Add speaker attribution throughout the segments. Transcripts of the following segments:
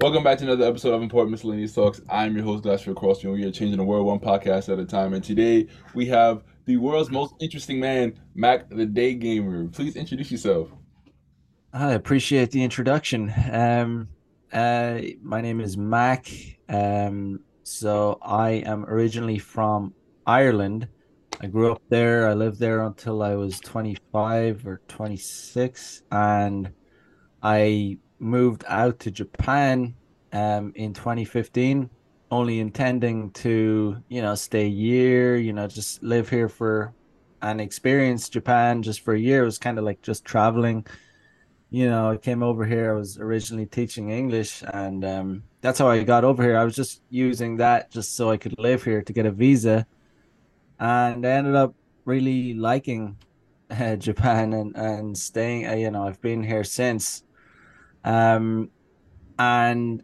Speaker 1: Welcome back to another episode of Important Miscellaneous Talks. I'm your host, Glassfield Crossfield. We are changing the world one podcast at a time. And today we have the world's most interesting man, Mac the Day Gamer. Please introduce yourself.
Speaker 2: I appreciate the introduction. Um, uh, my name is Mac. Um, so I am originally from Ireland. I grew up there. I lived there until I was 25 or 26. And I moved out to Japan um, in 2015, only intending to, you know, stay a year, you know, just live here for and experience Japan just for a year. It was kind of like just traveling. You know, I came over here. I was originally teaching English, and um, that's how I got over here. I was just using that just so I could live here to get a visa, and I ended up really liking uh, Japan and and staying. Uh, you know, I've been here since um, and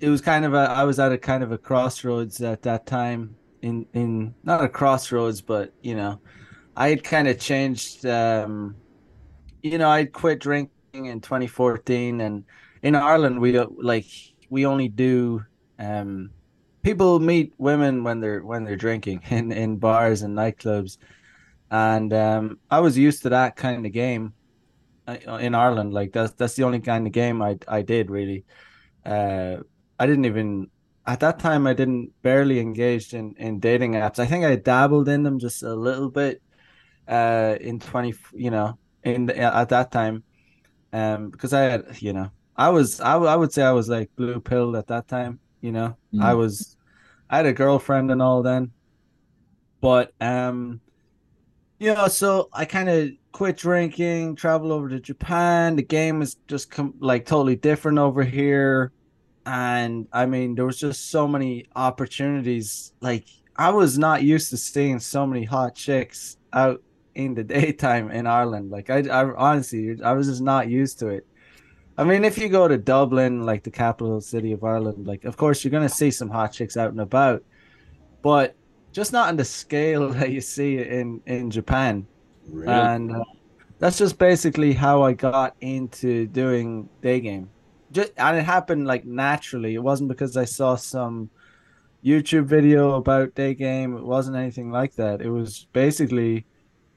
Speaker 2: it was kind of a I was at a kind of a crossroads at that time in in not a crossroads, but you know, I had kind of changed. Um, you know, I'd quit drinking in 2014, and in Ireland we don't like we only do. Um, people meet women when they're when they're drinking in in bars and nightclubs, and um, I was used to that kind of game uh, in Ireland. Like that's that's the only kind of game I I did really. Uh, I didn't even at that time I didn't barely engaged in in dating apps. I think I dabbled in them just a little bit. Uh, in twenty, you know, in the, at that time, um, because I had, you know, I was I, I would say I was like blue pill at that time. You know, mm. I was I had a girlfriend and all then, but um, you know, so I kind of quit drinking, travel over to Japan. The game is just com- like totally different over here. And I mean, there was just so many opportunities. Like, I was not used to seeing so many hot chicks out in the daytime in Ireland. Like, I, I honestly, I was just not used to it. I mean, if you go to Dublin, like the capital city of Ireland, like, of course, you're to see some hot chicks out and about, but just not on the scale that you see in, in Japan Really? And uh, that's just basically how I got into doing day game. Just and it happened like naturally. It wasn't because I saw some YouTube video about day game. It wasn't anything like that. It was basically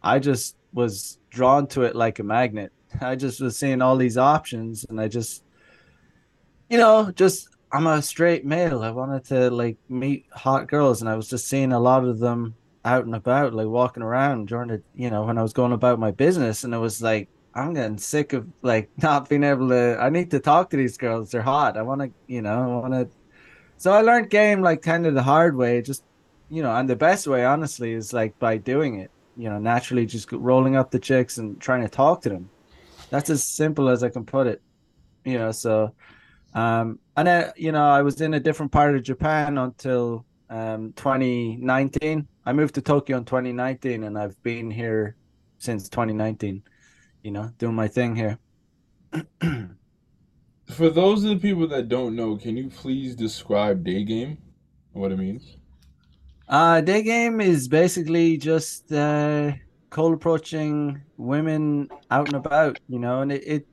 Speaker 2: I just was drawn to it like a magnet. I just was seeing all these options and I just you know, just I'm a straight male. I wanted to like meet hot girls and I was just seeing a lot of them out and about, like walking around during the, you know, when I was going about my business, and it was like, I'm getting sick of like not being able to. I need to talk to these girls. They're hot. I want to, you know, I want to. So I learned game like kind of the hard way, just, you know, and the best way, honestly, is like by doing it. You know, naturally just rolling up the chicks and trying to talk to them. That's as simple as I can put it. You know, so, um, and then you know, I was in a different part of Japan until um 2019 I moved to Tokyo in 2019 and I've been here since 2019, you know, doing my thing here.
Speaker 1: For those of the people that don't know, can you please describe day game? What it means?
Speaker 2: Uh day game is basically just uh cold approaching women out and about, you know, and it, it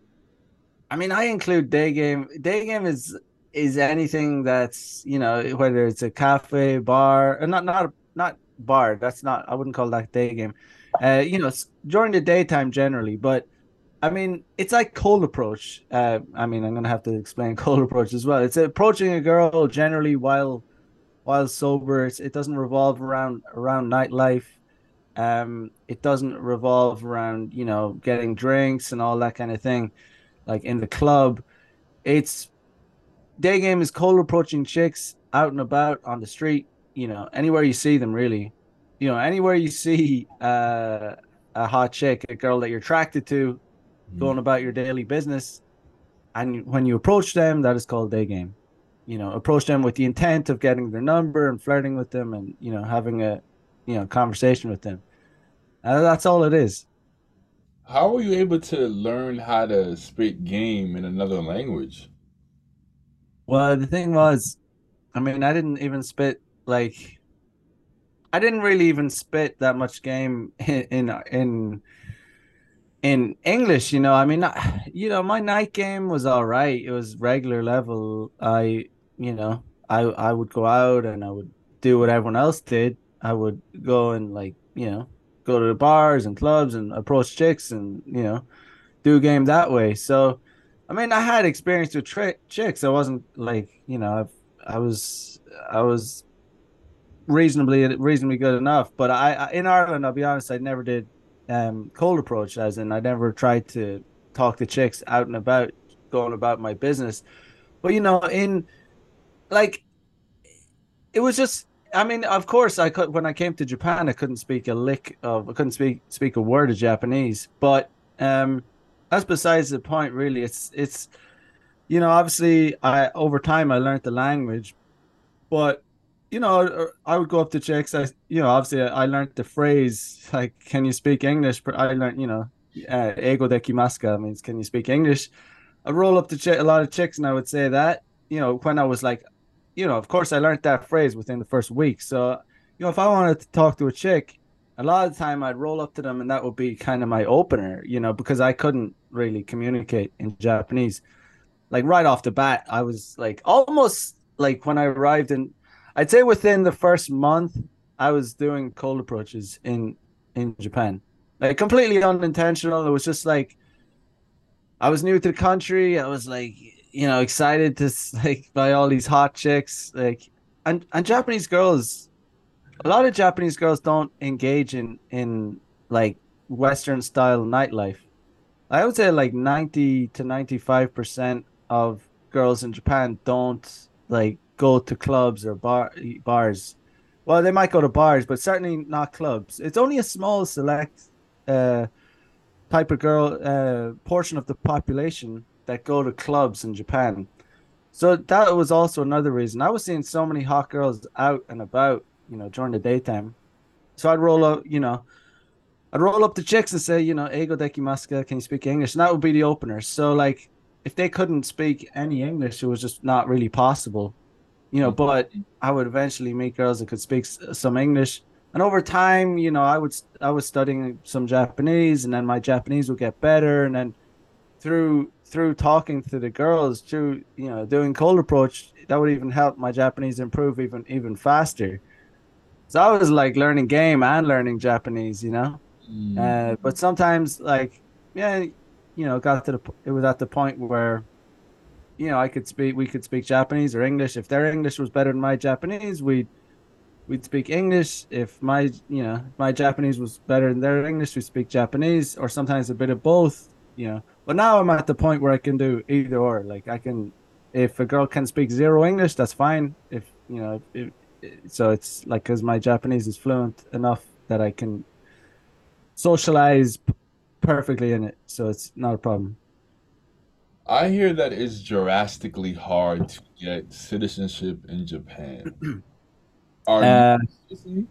Speaker 2: I mean I include day game. Day game is is anything that's, you know, whether it's a cafe, bar, or not not not bar. That's not. I wouldn't call that day game. Uh, you know, during the daytime generally, but I mean, it's like cold approach. Uh, I mean, I'm gonna have to explain cold approach as well. It's approaching a girl generally while while sober. It's, it doesn't revolve around around nightlife. Um, it doesn't revolve around you know getting drinks and all that kind of thing, like in the club. It's day game is cold approaching chicks out and about on the street you know, anywhere you see them, really, you know, anywhere you see uh, a hot chick, a girl that you're attracted to, mm. going about your daily business, and when you approach them, that is called day game. You know, approach them with the intent of getting their number and flirting with them, and you know, having a, you know, conversation with them. Uh, that's all it is.
Speaker 1: How were you able to learn how to spit game in another language?
Speaker 2: Well, the thing was, I mean, I didn't even spit like I didn't really even spit that much game in in, in English, you know, I mean, you know, my night game was all right. It was regular level. I, you know, I I would go out and I would do what everyone else did. I would go and like, you know, go to the bars and clubs and approach chicks and you know, do game that way. So, I mean, I had experience with tri- chicks. I wasn't like, you know, I've, I was I was reasonably reasonably good enough. But I, I in Ireland, I'll be honest, I never did um, cold approach, as in I never tried to talk to chicks out and about, going about my business. But you know, in like, it was just. I mean, of course, I could when I came to Japan, I couldn't speak a lick of, I couldn't speak speak a word of Japanese. But um, that's besides the point, really. It's it's, you know, obviously, I over time I learned the language, but you know, I would go up to chicks. I, you know, obviously, I learned the phrase like, "Can you speak English?" But I learned, you know, uh, "Ego dekimaska" means "Can you speak English?" I roll up to ch- a lot of chicks, and I would say that. You know, when I was like, you know, of course, I learned that phrase within the first week. So, you know, if I wanted to talk to a chick, a lot of the time I'd roll up to them, and that would be kind of my opener. You know, because I couldn't really communicate in Japanese. Like right off the bat, I was like almost like when I arrived in I'd say within the first month, I was doing cold approaches in in Japan, like completely unintentional. It was just like I was new to the country. I was like, you know, excited to like buy all these hot chicks, like, and and Japanese girls. A lot of Japanese girls don't engage in in like Western style nightlife. I would say like ninety to ninety five percent of girls in Japan don't like go to clubs or bar bars. Well, they might go to bars, but certainly not clubs. It's only a small select uh, type of girl uh, portion of the population that go to clubs in Japan. So that was also another reason. I was seeing so many hot girls out and about, you know, during the daytime. So I'd roll up, you know, I'd roll up the chicks and say, you know, Ego dekimaska, can you speak English? And that would be the opener. So like if they couldn't speak any English, it was just not really possible you know, but I would eventually meet girls that could speak some English. And over time, you know, I would I was studying some Japanese, and then my Japanese would get better, and then through through talking to the girls, through you know doing cold approach, that would even help my Japanese improve even even faster. So I was like learning game and learning Japanese, you know. Mm. Uh, but sometimes, like, yeah, you know, got to the it was at the point where you know, I could speak, we could speak Japanese or English. If their English was better than my Japanese, we'd we'd speak English. If my, you know, my Japanese was better than their English, we speak Japanese, or sometimes a bit of both. You know, but now I'm at the point where I can do either or. Like I can, if a girl can speak zero English, that's fine. If you know, if, so it's like because my Japanese is fluent enough that I can socialize perfectly in it, so it's not a problem.
Speaker 1: I hear that it's drastically hard to get citizenship in Japan. Are
Speaker 2: uh, you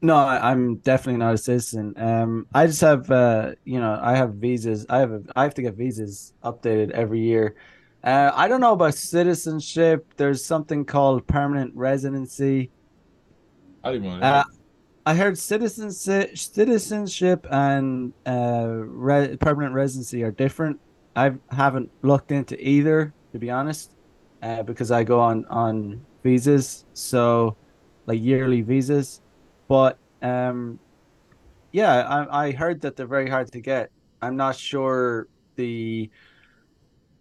Speaker 2: No, I, am definitely not a citizen. Um, I just have, uh, you know, I have visas. I have, a, I have to get visas updated every year. Uh, I don't know about citizenship. There's something called permanent residency.
Speaker 1: I didn't want to. Uh,
Speaker 2: I heard citizenship, citizenship and uh, re- permanent residency are different. I haven't looked into either to be honest, uh, because I go on on visas, so like yearly visas. But um, yeah, I I heard that they're very hard to get. I'm not sure the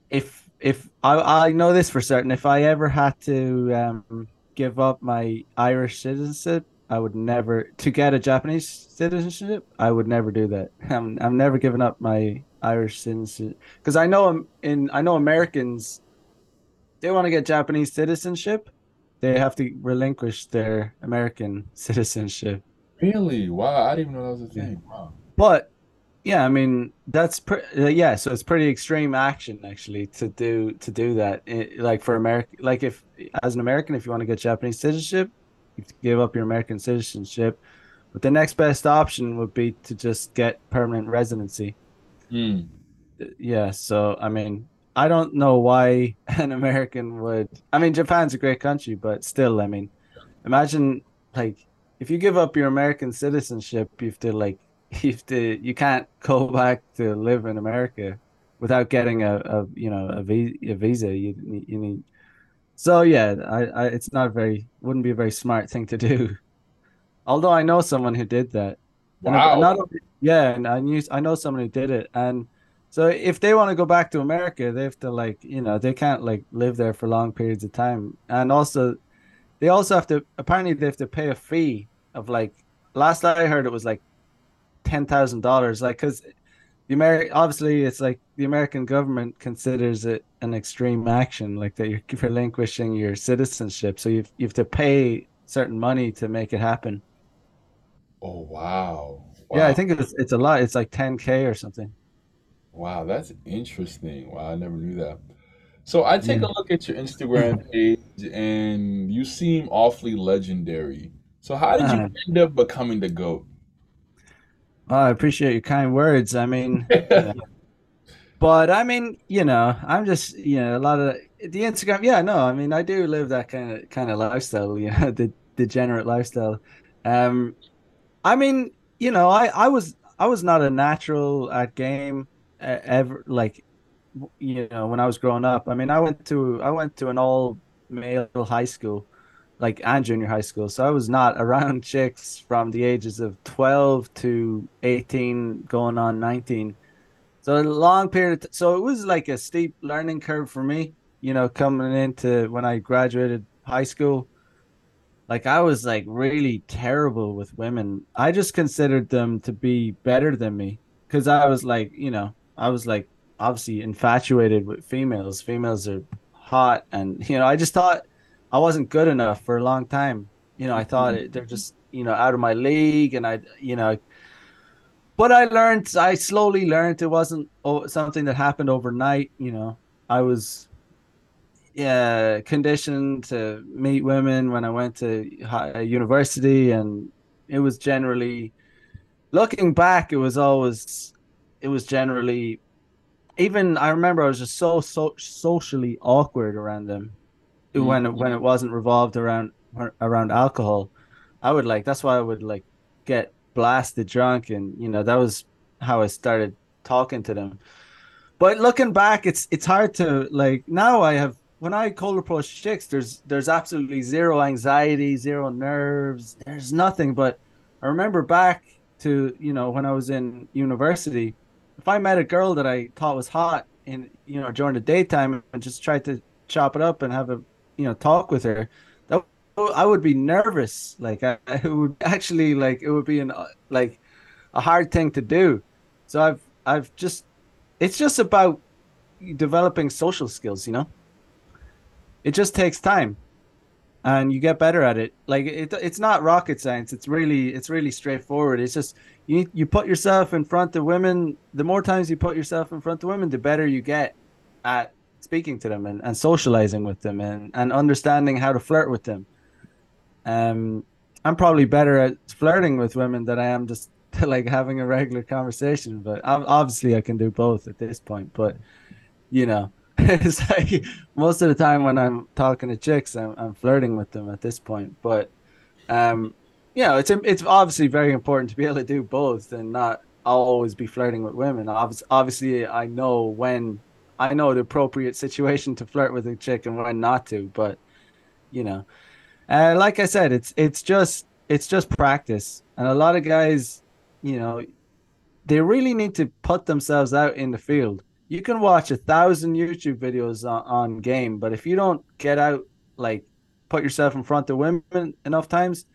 Speaker 2: if if I I know this for certain. If I ever had to um, give up my Irish citizenship, I would never to get a Japanese citizenship. I would never do that. I'm I'm never giving up my Irish citizenship because I know in I know Americans they want to get Japanese citizenship, they have to relinquish their American citizenship.
Speaker 1: Really? Wow! I didn't even know that was a thing. Wow.
Speaker 2: But yeah, I mean that's pre- uh, yeah. So it's pretty extreme action actually to do to do that. It, like for America, like if as an American, if you want to get Japanese citizenship, you have to give up your American citizenship. But the next best option would be to just get permanent residency.
Speaker 1: Mm.
Speaker 2: Yeah, so I mean, I don't know why an American would. I mean, Japan's a great country, but still, I mean, imagine like if you give up your American citizenship, you have to like you have to you can't go back to live in America without getting a, a you know a, a visa. You you need so yeah, I, I it's not very wouldn't be a very smart thing to do. Although I know someone who did that.
Speaker 1: Wow.
Speaker 2: Not, yeah, and I knew I know someone who did it, and so if they want to go back to America, they have to like you know they can't like live there for long periods of time, and also they also have to apparently they have to pay a fee of like last I heard it was like ten thousand dollars, like because the American obviously it's like the American government considers it an extreme action, like that you're relinquishing your citizenship, so you you have to pay certain money to make it happen.
Speaker 1: Oh wow.
Speaker 2: Wow. Yeah, I think it's it's a lot. It's like 10k or something.
Speaker 1: Wow, that's interesting. Wow, I never knew that. So I take yeah. a look at your Instagram page and you seem awfully legendary. So how did you uh, end up becoming the GOAT?
Speaker 2: I appreciate your kind words. I mean, but I mean, you know, I'm just, you know, a lot of the Instagram. Yeah, no, I mean, I do live that kind of kind of lifestyle, you know, the degenerate lifestyle. Um, I mean, you know, I I was I was not a natural at game ever like you know when I was growing up. I mean, I went to I went to an all male high school like and junior high school. So I was not around chicks from the ages of 12 to 18 going on 19. So a long period so it was like a steep learning curve for me, you know, coming into when I graduated high school. Like I was like really terrible with women. I just considered them to be better than me cuz I was like, you know, I was like obviously infatuated with females. Females are hot and you know, I just thought I wasn't good enough for a long time. You know, I thought mm-hmm. they're just you know out of my league, and I you know. But I learned. I slowly learned it wasn't something that happened overnight. You know, I was yeah conditioned to meet women when I went to university, and it was generally looking back. It was always it was generally even I remember I was just so so socially awkward around them mm-hmm. when it, when it wasn't revolved around around alcohol. I would like that's why I would like get blasted drunk, and you know that was how I started talking to them. But looking back, it's it's hard to like now. I have when I cold approach chicks, there's there's absolutely zero anxiety, zero nerves. There's nothing. But I remember back to you know when I was in university, if I met a girl that I thought was hot in you know during the daytime and just tried to chop it up and have a you know talk with her that i would be nervous like I, it would actually like it would be an like a hard thing to do so i've i've just it's just about developing social skills you know it just takes time and you get better at it like it, it's not rocket science it's really it's really straightforward it's just you you put yourself in front of women the more times you put yourself in front of women the better you get at speaking to them and, and socializing with them and, and understanding how to flirt with them. Um, I'm probably better at flirting with women than I am just like having a regular conversation. But obviously, I can do both at this point. But you know, it's like most of the time when I'm talking to chicks, I'm, I'm flirting with them at this point. But um, you know, it's it's obviously very important to be able to do both and not always be flirting with women. Obviously, obviously, I know when I know the appropriate situation to flirt with a chick and when not to, but you know, uh, like I said, it's it's just it's just practice, and a lot of guys, you know, they really need to put themselves out in the field. You can watch a thousand YouTube videos on, on game, but if you don't get out, like, put yourself in front of women enough times,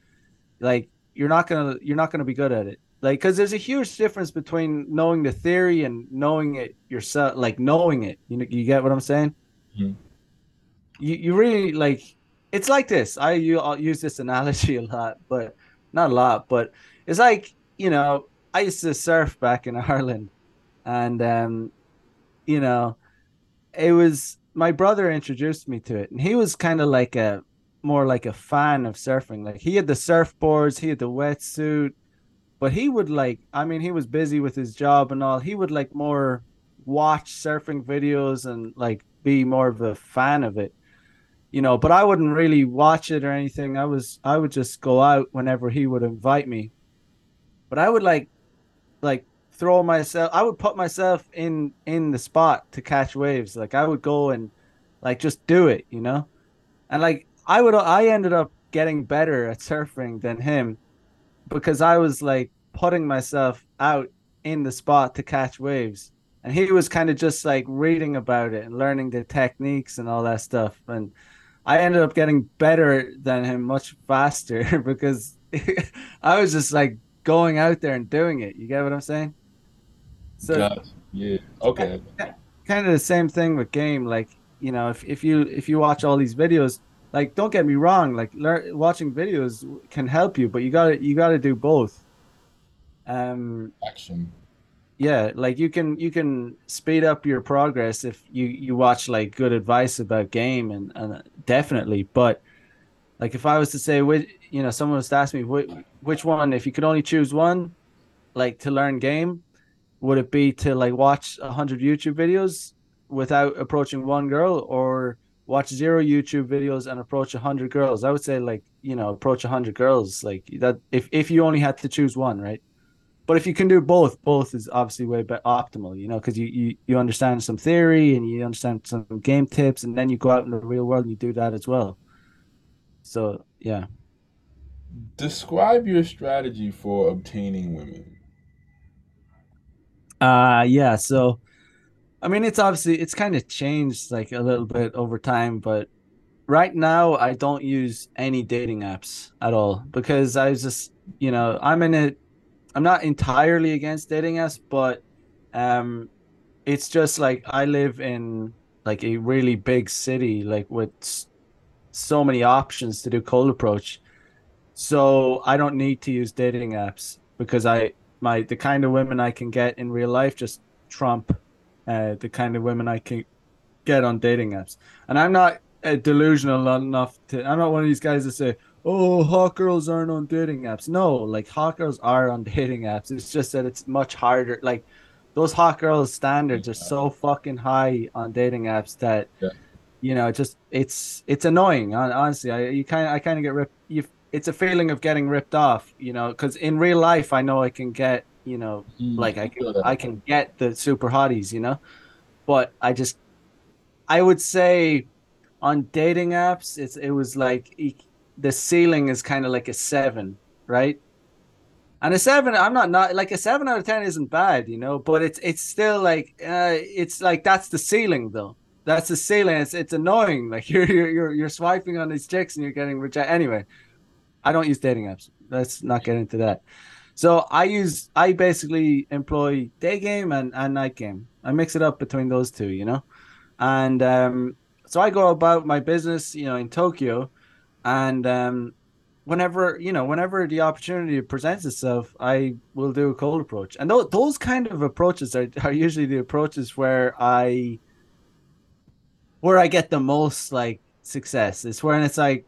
Speaker 2: like you're not gonna you're not gonna be good at it. Like because there's a huge difference between knowing the theory and knowing it yourself like knowing it. You know you get what i'm saying? Mm-hmm. you, you really like it's like this. I you I'll use this analogy a lot but not a lot but it's like you know i used to surf back in ireland and um you know it was my brother introduced me to it and he was kind of like a more like a fan of surfing. Like he had the surfboards he had the wetsuit but he would like i mean he was busy with his job and all. He would like more watch surfing videos and like be more of a fan of it you know but i wouldn't really watch it or anything. I was i would just go out whenever he would invite me. But i would like like throw myself I would put myself in in the spot to catch waves. Like I would go and like just do it, you know? And like I would I ended up getting better at surfing than him because I was like putting myself out in the spot to catch waves. And he was kind of just like reading about it and learning the techniques and all that stuff. And I ended up getting better than him much faster because I was just like going out there and doing it. You get what I'm saying?
Speaker 1: So Gosh, yeah, okay.
Speaker 2: Kind of the same thing with game. Like you know, if, if you if you watch all these videos, like don't get me wrong, like learn, watching videos can help you, but you gotta you gotta do both. Um,
Speaker 1: action.
Speaker 2: Yeah, like you can you can speed up your progress if you you watch like good advice about game and and definitely, but like if I was to say which you know someone was to ask me which, which one if you could only choose one, like to learn game, would it be to like watch a hundred YouTube videos without approaching one girl or watch zero YouTube videos and approach a hundred girls? I would say like, you know, approach a hundred girls. Like that if, if you only had to choose one, right? But if you can do both, both is obviously way better optimal, you know, because you, you you understand some theory and you understand some game tips, and then you go out in the real world and you do that as well. So yeah.
Speaker 1: Describe your strategy for obtaining women.
Speaker 2: Uh yeah, so I mean, it's obviously it's kind of changed like a little bit over time, but right now I don't use any dating apps at all because I was just, you know, I'm in it. I'm not entirely against dating apps, but um, it's just like I live in like a really big city, like with so many options to do cold approach. So I don't need to use dating apps because I my the kind of women I can get in real life just trump uh, the kind of women I can get on dating apps. And I'm not uh, delusional enough to. I'm not one of these guys that say, "Oh, hot girls aren't on dating apps." No, like hot girls are on dating apps. It's just that it's much harder. Like those hot girls standards are so fucking high on dating apps that. Yeah. You know, just it's it's annoying. Honestly, I you kind I kind of get ripped. It's a feeling of getting ripped off. You know, because in real life, I know I can get you know, mm, like I can, I can get the super hotties, you know, but I just, I would say on dating apps, it's, it was like the ceiling is kind of like a seven, right? And a seven, I'm not not like a seven out of ten isn't bad, you know, but it's it's still like uh, it's like that's the ceiling though. That's the ceiling. It's it's annoying. Like you're you're you're swiping on these chicks and you're getting rejected. Anyway, I don't use dating apps. Let's not get into that. So I use I basically employ day game and, and night game. I mix it up between those two, you know? And um, so I go about my business, you know, in Tokyo and um, whenever, you know, whenever the opportunity presents itself, I will do a cold approach. And th- those kind of approaches are, are usually the approaches where I where I get the most like success. It's when it's like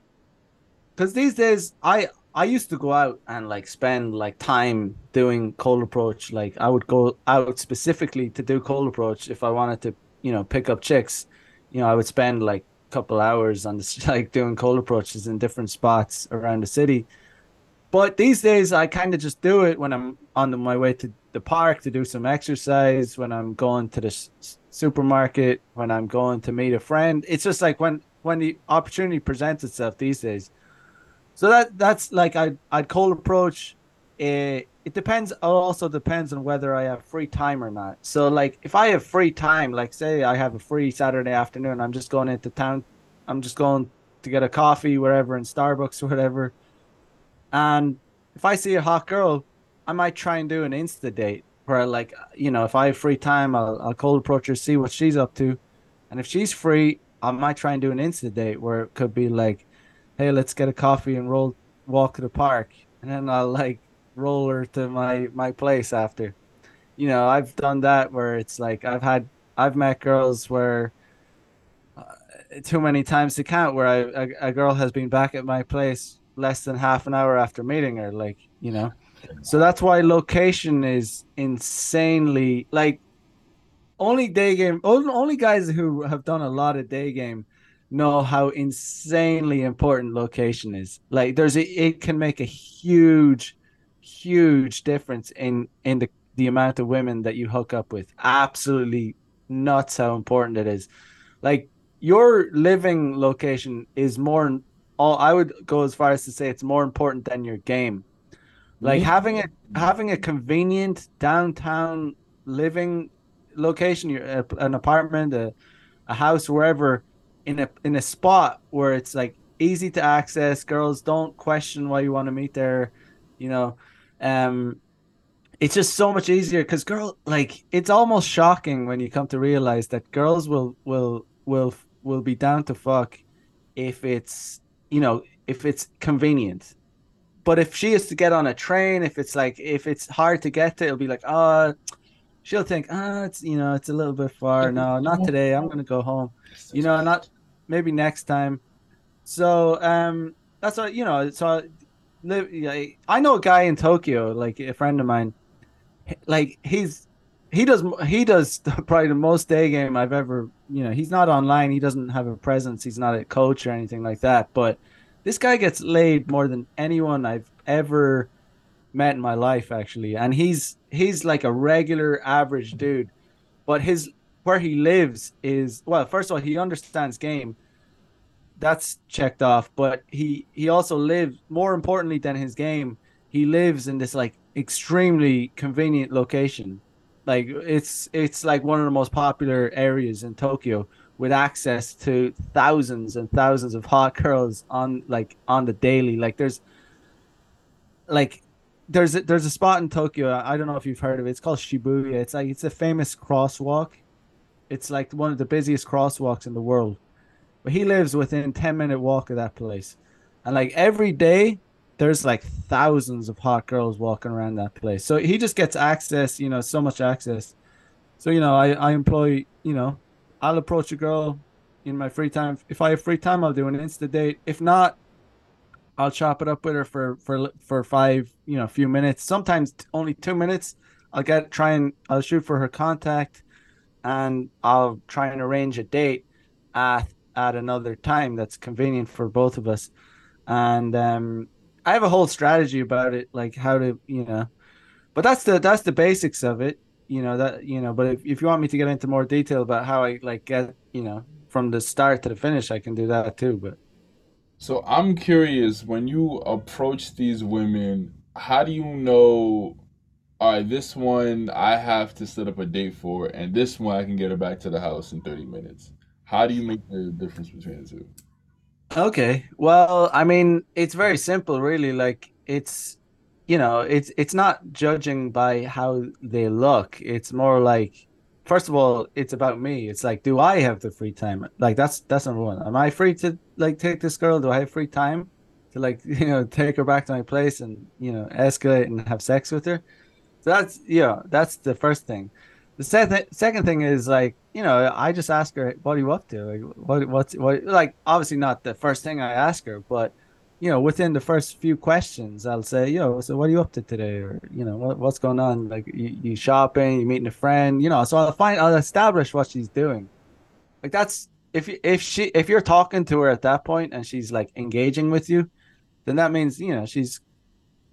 Speaker 2: because these days I I used to go out and like spend like time doing cold approach. Like I would go out specifically to do cold approach if I wanted to, you know, pick up chicks. You know, I would spend like a couple hours on this, like doing cold approaches in different spots around the city. But these days, I kind of just do it when I'm on my way to the park to do some exercise, when I'm going to the s- supermarket, when I'm going to meet a friend. It's just like when when the opportunity presents itself these days so that that's like I I'd cold approach. It it depends. Also depends on whether I have free time or not. So like if I have free time, like say I have a free Saturday afternoon, I'm just going into town. I'm just going to get a coffee wherever in Starbucks or whatever. And if I see a hot girl, I might try and do an insta date where like you know if I have free time, I'll I'll cold approach her, see what she's up to, and if she's free, I might try and do an insta date where it could be like hey, let's get a coffee and roll walk to the park, and then I'll like roll her to my my place after. You know, I've done that where it's like I've had I've met girls where uh, too many times to count where I a, a girl has been back at my place less than half an hour after meeting her, like you know. So that's why location is insanely like only day game only guys who have done a lot of day game know how insanely important location is. Like there's a, it can make a huge, huge difference in in the the amount of women that you hook up with. Absolutely nuts how important it is. Like your living location is more all I would go as far as to say it's more important than your game. Like mm-hmm. having a having a convenient downtown living location, your an apartment, a, a house, wherever, in a in a spot where it's like easy to access. Girls don't question why you want to meet there. You know, um, it's just so much easier because girl, like it's almost shocking when you come to realize that girls will will will will be down to fuck if it's you know if it's convenient but if she is to get on a train, if it's like if it's hard to get to, it'll be like, oh, she'll think, ah, oh, it's you know, it's a little bit far. No, not today. I'm gonna go home. You know, not maybe next time. So um, that's what you know. So. I know a guy in Tokyo, like a friend of mine. Like he's he does he does probably the most day game I've ever. You know, he's not online. He doesn't have a presence. He's not a coach or anything like that. But this guy gets laid more than anyone I've ever met in my life, actually. And he's he's like a regular average dude, but his where he lives is well. First of all, he understands game. That's checked off. But he he also lives more importantly than his game. He lives in this like extremely convenient location. Like it's it's like one of the most popular areas in Tokyo with access to thousands and thousands of hot girls on like on the daily. Like there's like there's a, there's a spot in Tokyo. I don't know if you've heard of it. It's called Shibuya. It's like it's a famous crosswalk. It's like one of the busiest crosswalks in the world. But he lives within 10 minute walk of that place. And like every day there's like thousands of hot girls walking around that place. So he just gets access, you know, so much access. So, you know, I, I employ, you know, I'll approach a girl in my free time. If I have free time, I'll do an insta date. If not, I'll chop it up with her for for for five, you know, a few minutes. Sometimes only two minutes. I'll get try and I'll shoot for her contact, and I'll try and arrange a date at at another time that's convenient for both of us. And um, I have a whole strategy about it, like how to, you know, but that's the that's the basics of it you know that you know but if, if you want me to get into more detail about how i like get you know from the start to the finish i can do that too but
Speaker 1: so i'm curious when you approach these women how do you know all right this one i have to set up a date for and this one i can get her back to the house in 30 minutes how do you make the difference between the two
Speaker 2: okay well i mean it's very simple really like it's you know, it's it's not judging by how they look. It's more like first of all, it's about me. It's like, do I have the free time? Like that's that's number one. Am I free to like take this girl? Do I have free time to like you know take her back to my place and you know escalate and have sex with her? So that's yeah, that's the first thing. The second second thing is like you know I just ask her what are you up to? Like what what's what like obviously not the first thing I ask her, but you know, within the first few questions, I'll say, yo, so what are you up to today? Or, you know, what, what's going on? Like, you, you shopping, you meeting a friend, you know, so I'll find, I'll establish what she's doing. Like, that's, if, if she, if you're talking to her at that point and she's like engaging with you, then that means, you know, she's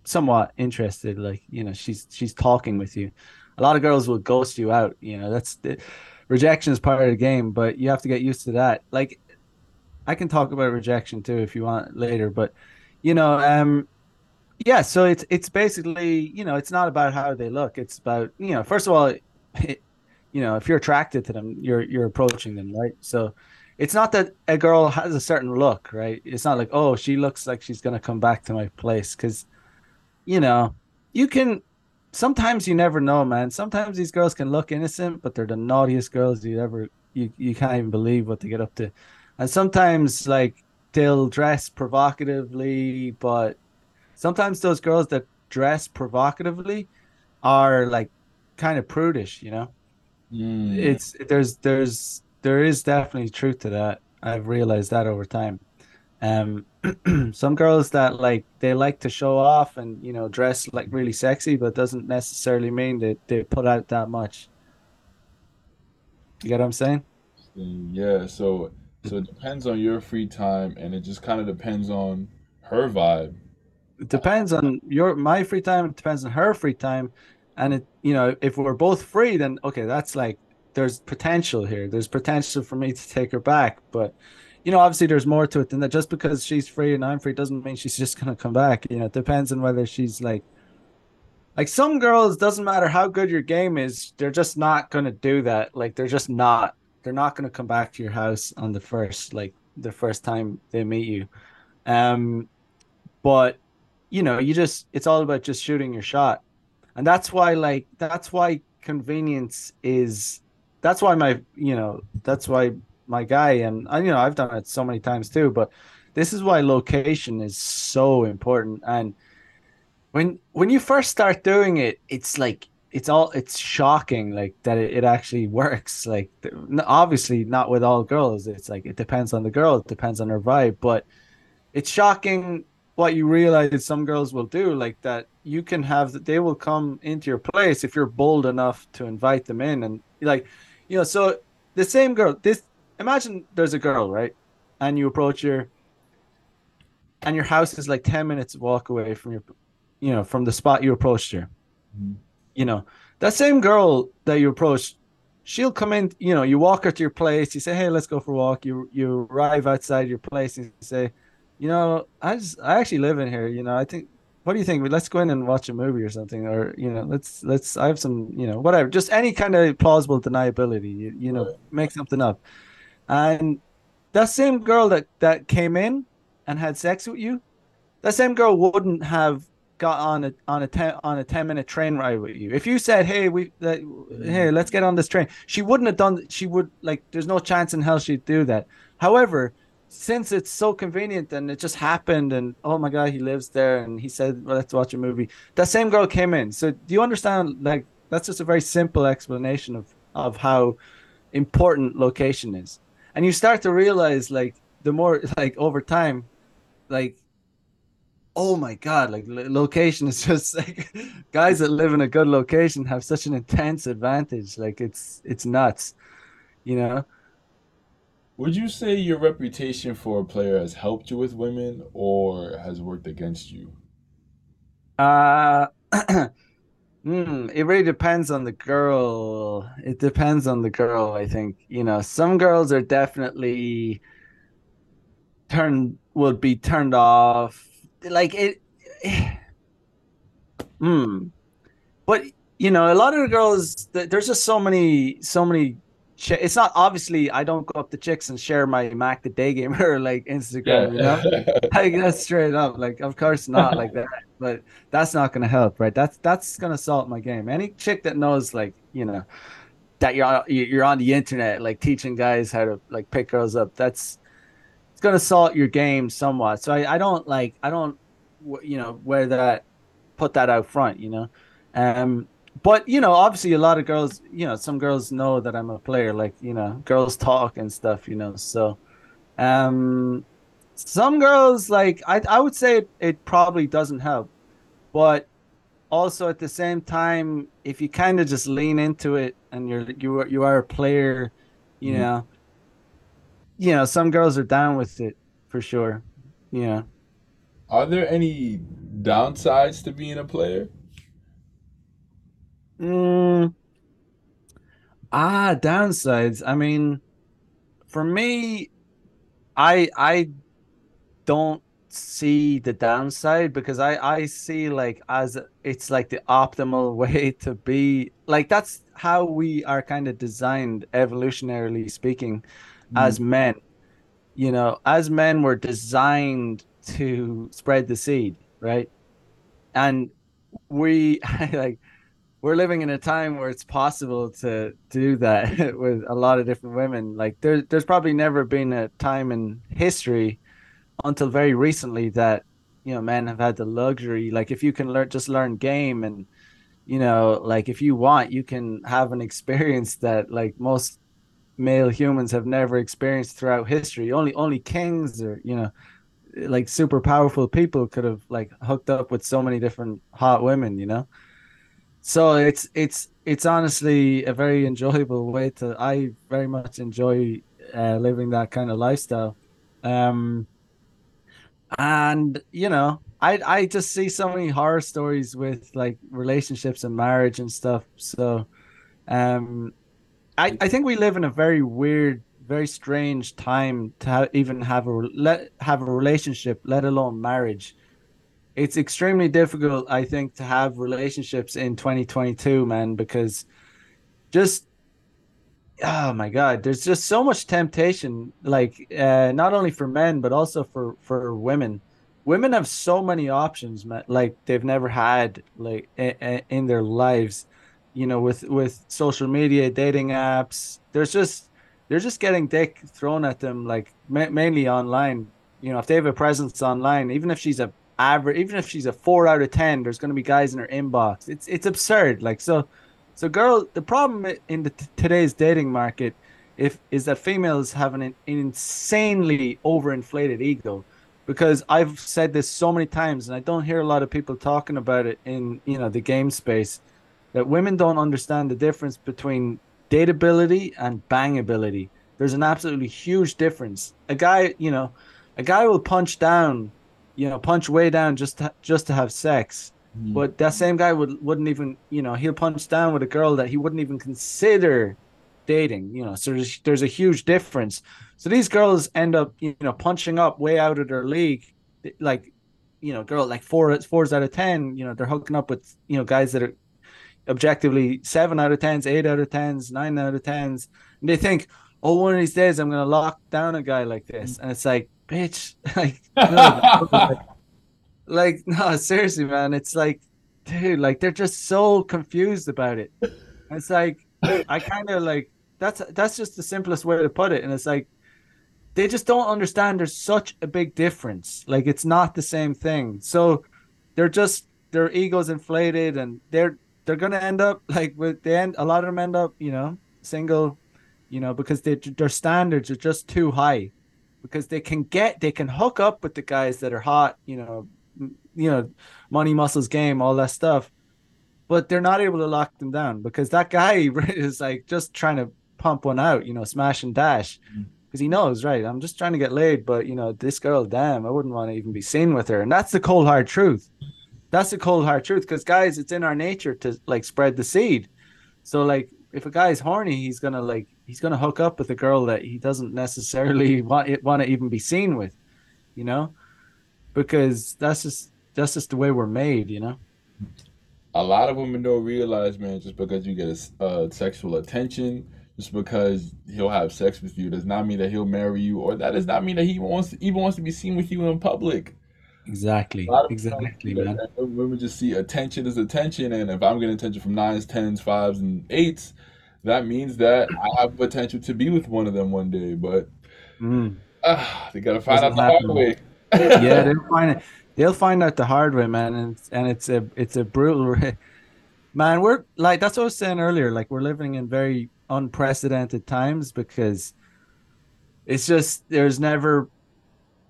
Speaker 2: somewhat interested. Like, you know, she's, she's talking with you. A lot of girls will ghost you out, you know, that's the, rejection is part of the game, but you have to get used to that. Like, I can talk about rejection too if you want later, but you know, um, yeah. So it's it's basically you know it's not about how they look. It's about you know first of all, it, you know if you're attracted to them, you're you're approaching them right. So it's not that a girl has a certain look, right? It's not like oh she looks like she's gonna come back to my place because you know you can sometimes you never know, man. Sometimes these girls can look innocent, but they're the naughtiest girls you ever you you can't even believe what they get up to and sometimes like they'll dress provocatively, but sometimes those girls that dress provocatively are like kind of prudish, you know. Mm. It's there's there's there is definitely truth to that. I've realized that over time. Um, some girls that like they like to show off and you know dress like really sexy, but doesn't necessarily mean that they put out that much. You get what I'm saying?
Speaker 1: Yeah. So so it depends on your free time, and it just kind of depends on her vibe.
Speaker 2: It depends on your my free time. It depends on her free time, and it you know if we're both free then okay that's like there's potential here there's potential for me to take her back but you know obviously there's more to it than that. Just because she's free and i'm free doesn't mean she's just to come back you know it depends on whether she's like like some girls doesn't matter how good your game is they're just not to do that. Like they're just not they're not to come back to your house on the first like the first time they meet you. Um but you know you just it's all about just shooting your shot. And that's why like that's why convenience is that's why my you know that's why my guy and I, you know I've done it so many times too but this is why location is so important. And when when you first start doing it it's like it's all it's shocking like that it, it actually works. Like obviously not with all girls. It's like it depends on the girl it depends on her vibe but it's shocking what you realize some girls will do like that you can have that they will come into your place if you're bold enough to invite them in. And like you know so the same girl this imagine there's a girl right and you approach her and your house is like 10 minutes walk away from your you know from the spot you approached her mm-hmm. you know that same girl that you approached she'll come in you know you walk her to your place you say hey let's go for a walk you you arrive outside your place and you say you know, I just I actually live in here. You know, I think. What do you think? Let's go in and watch a movie or something, or you know, let's let's. I have some, you know, whatever. Just any kind of plausible deniability. You, you know, make something up. And that same girl that that came in and had sex with you, that same girl wouldn't have got on a on a ten on a ten minute train ride with you. If you said, "Hey, we uh, hey, let's get on this train," she wouldn't have done. She would like. There's no chance in hell she'd do that. However, since it's so convenient and it just happened and oh my god he lives there and he said well, let's watch a movie that same girl came in so do you understand like that's just a very simple explanation of of how important location is and you start to realize like the more like over time like oh my god like location is just like guys that live in a good location have such an intense advantage like it's it's nuts you know
Speaker 1: would you say your reputation for a player has helped you with women or has worked against you?
Speaker 2: Uh, mm, it really depends on the girl. It depends on the girl, I think. You know, some girls are definitely turned would be turned off. Like it, hmm. But you know, a lot of the girls there's just so many so many it's not obviously I don't go up to chicks and share my Mac the day gamer like Instagram, yeah. you know? like that's straight up. Like of course not like that. But that's not gonna help, right? That's that's gonna salt my game. Any chick that knows like, you know, that you're on, you're on the internet like teaching guys how to like pick girls up, that's it's gonna salt your game somewhat. So I, I don't like I don't you know, wear that put that out front, you know. Um but you know, obviously, a lot of girls, you know, some girls know that I'm a player. Like you know, girls talk and stuff. You know, so um, some girls like I I would say it, it probably doesn't help, but also at the same time, if you kind of just lean into it and you're you are you are a player, you mm-hmm. know, you know, some girls are down with it for sure. Yeah.
Speaker 1: Are there any downsides to being a player?
Speaker 2: Mm, ah, downsides. I mean, for me, I I don't see the downside because I I see like as it's like the optimal way to be. Like that's how we are kind of designed evolutionarily speaking mm. as men. You know, as men we're designed to spread the seed, right? And we like we're living in a time where it's possible to, do that with a lot of different women. Like there, there's probably never been a time in history until very recently that you know men have had the luxury. Like if you can learn, just learn game, and you know, like if you want, you can have an experience that like most male humans have never experienced throughout history. Only only kings or you know like super powerful people could have like hooked up with so many different hot women, you know so it's it's it's honestly a very enjoyable way to i very much enjoy uh, living that kind of lifestyle um and you know I I just see so many horror stories with like relationships and marriage and stuff. So, um, I I think we live in a very weird, very strange time to ha- even have a let have a relationship, let alone marriage. It's extremely difficult, I think, to have relationships in 2022, man, because just oh my god there's just so much temptation like uh not only for men but also for for women. Women have so many options man like they've never had like in, in their lives. You know with with social media dating apps there's just they're just getting dick thrown at them like ma- mainly online. You know if they have a presence online even if she's a average even if she's a 4 out of 10 there's going to be guys in her inbox it's it's absurd like so so, girl, the problem in the t- today's dating market, if is that females have an, an insanely overinflated ego, because I've said this so many times, and I don't hear a lot of people talking about it in you know the game space, that women don't understand the difference between dateability and bangability. There's an absolutely huge difference. A guy, you know, a guy will punch down, you know, punch way down just to, just to have sex Mm. But that same guy would wouldn't even you know he'll punch down with a girl that he wouldn't even consider dating. You know, so there's, there's a huge difference. So these girls end up you know punching up way out of their league, like you know, girl like four fours out of ten. You know, they're hooking up with you know guys that are objectively seven out of tens, eight out of tens, nine out of tens, and they think, oh, one of these days I'm gonna lock down a guy like this, and it's like, bitch, like. No, like, no, seriously, man. It's like, dude, like they're just so confused about it. It's like I kind of like that's that's just the simplest way to put it. And it's like they just don't understand there's such a big difference. Like it's not the same thing. So they're just their egos inflated and they're they're gonna end up like with the end a lot of them end up, you know, single, you know, because they, their standards are just too high. Because they can get they can hook up with the guys that are hot, you know, you know, money, muscles, game, all that stuff. But they're not able to lock them down because that guy is like just trying to pump one out, you know, smash and dash. Because mm. he knows, right? I'm just trying to get laid, but you know, this girl, damn, I wouldn't want to even be seen with her. And that's the cold hard truth. That's the cold hard truth. Because guys, it's in our nature to like spread the seed. So like if a guy's horny, he's gonna like he's gonna hook up with a girl that he doesn't necessarily want want to even be seen with, you know, because that's just that's just the way we're made, you know.
Speaker 1: A lot of women don't realize, man, just because you get a, uh, sexual attention, just because he'll have sex with you, does not mean that he'll marry you, or that does not mean that he wants to, even wants to be seen with you in public.
Speaker 2: Exactly. Exactly, man.
Speaker 1: Women just see attention as attention, and if I'm getting attention from nines, tens, fives, and eights, that means that I have potential to be with one of them one day. But mm. uh, they gotta find Doesn't out the happen. hard way.
Speaker 2: yeah, they'll find it they'll find out the hard way, man, and it's, and it's a it's a brutal. Man, we're like that's what I was saying earlier. Like we're living in very unprecedented times because it's just there's never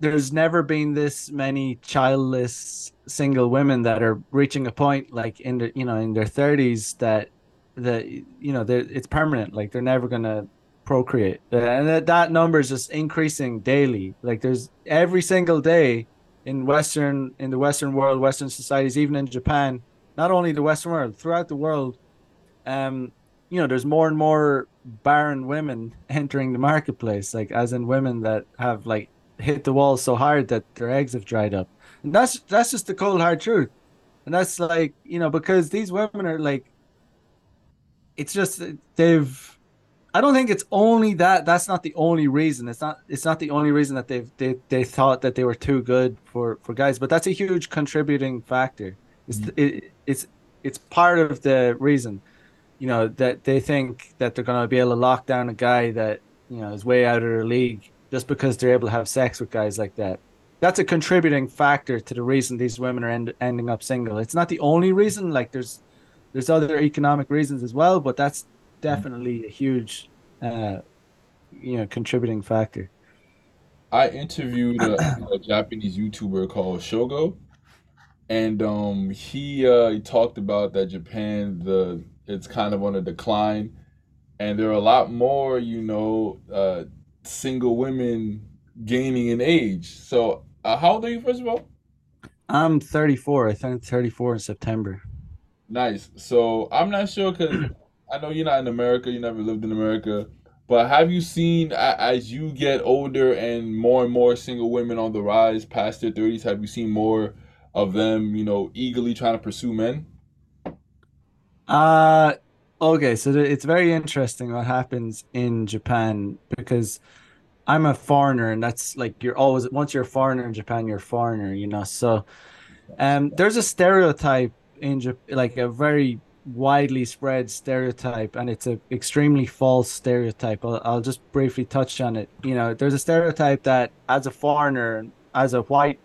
Speaker 2: there's never been this many childless single women that are reaching a point like in the you know in their 30s that that you know it's permanent like they're never gonna procreate and that, that number is just increasing daily like there's every single day in Western in the Western world, Western societies, even in Japan, not only the Western world, throughout the world, um, you know, there's more and more barren women entering the marketplace, like as in women that have like hit the wall so hard that their eggs have dried up. And that's that's just the cold hard truth. And that's like, you know, because these women are like it's just they've I don't think it's only that. That's not the only reason. It's not. It's not the only reason that they they they thought that they were too good for for guys. But that's a huge contributing factor. It's mm-hmm. it, it's it's part of the reason. You know that they think that they're gonna be able to lock down a guy that you know is way out of their league just because they're able to have sex with guys like that. That's a contributing factor to the reason these women are end, ending up single. It's not the only reason. Like there's there's other economic reasons as well, but that's definitely a huge, uh, you know, contributing factor.
Speaker 1: I interviewed a, a Japanese YouTuber called Shogo, and um, he uh, he talked about that Japan the it's kind of on a decline, and there are a lot more you know uh, single women gaining in age. So, uh, how old are you, first of all?
Speaker 2: I'm 34. I turned 34 in September.
Speaker 1: Nice. So I'm not sure because I know you're not in America. You never lived in America. But have you seen as you get older and more and more single women on the rise past their 30s, have you seen more of them, you know, eagerly trying to pursue men?
Speaker 2: Uh okay, so it's very interesting what happens in Japan because I'm a foreigner and that's like you're always once you're a foreigner in Japan, you're a foreigner, you know. So um there's a stereotype in Jap like a very widely spread stereotype and it's a extremely false stereotype. I'll, I'll just briefly touch on it. You know, there's a stereotype that as a foreigner, as a white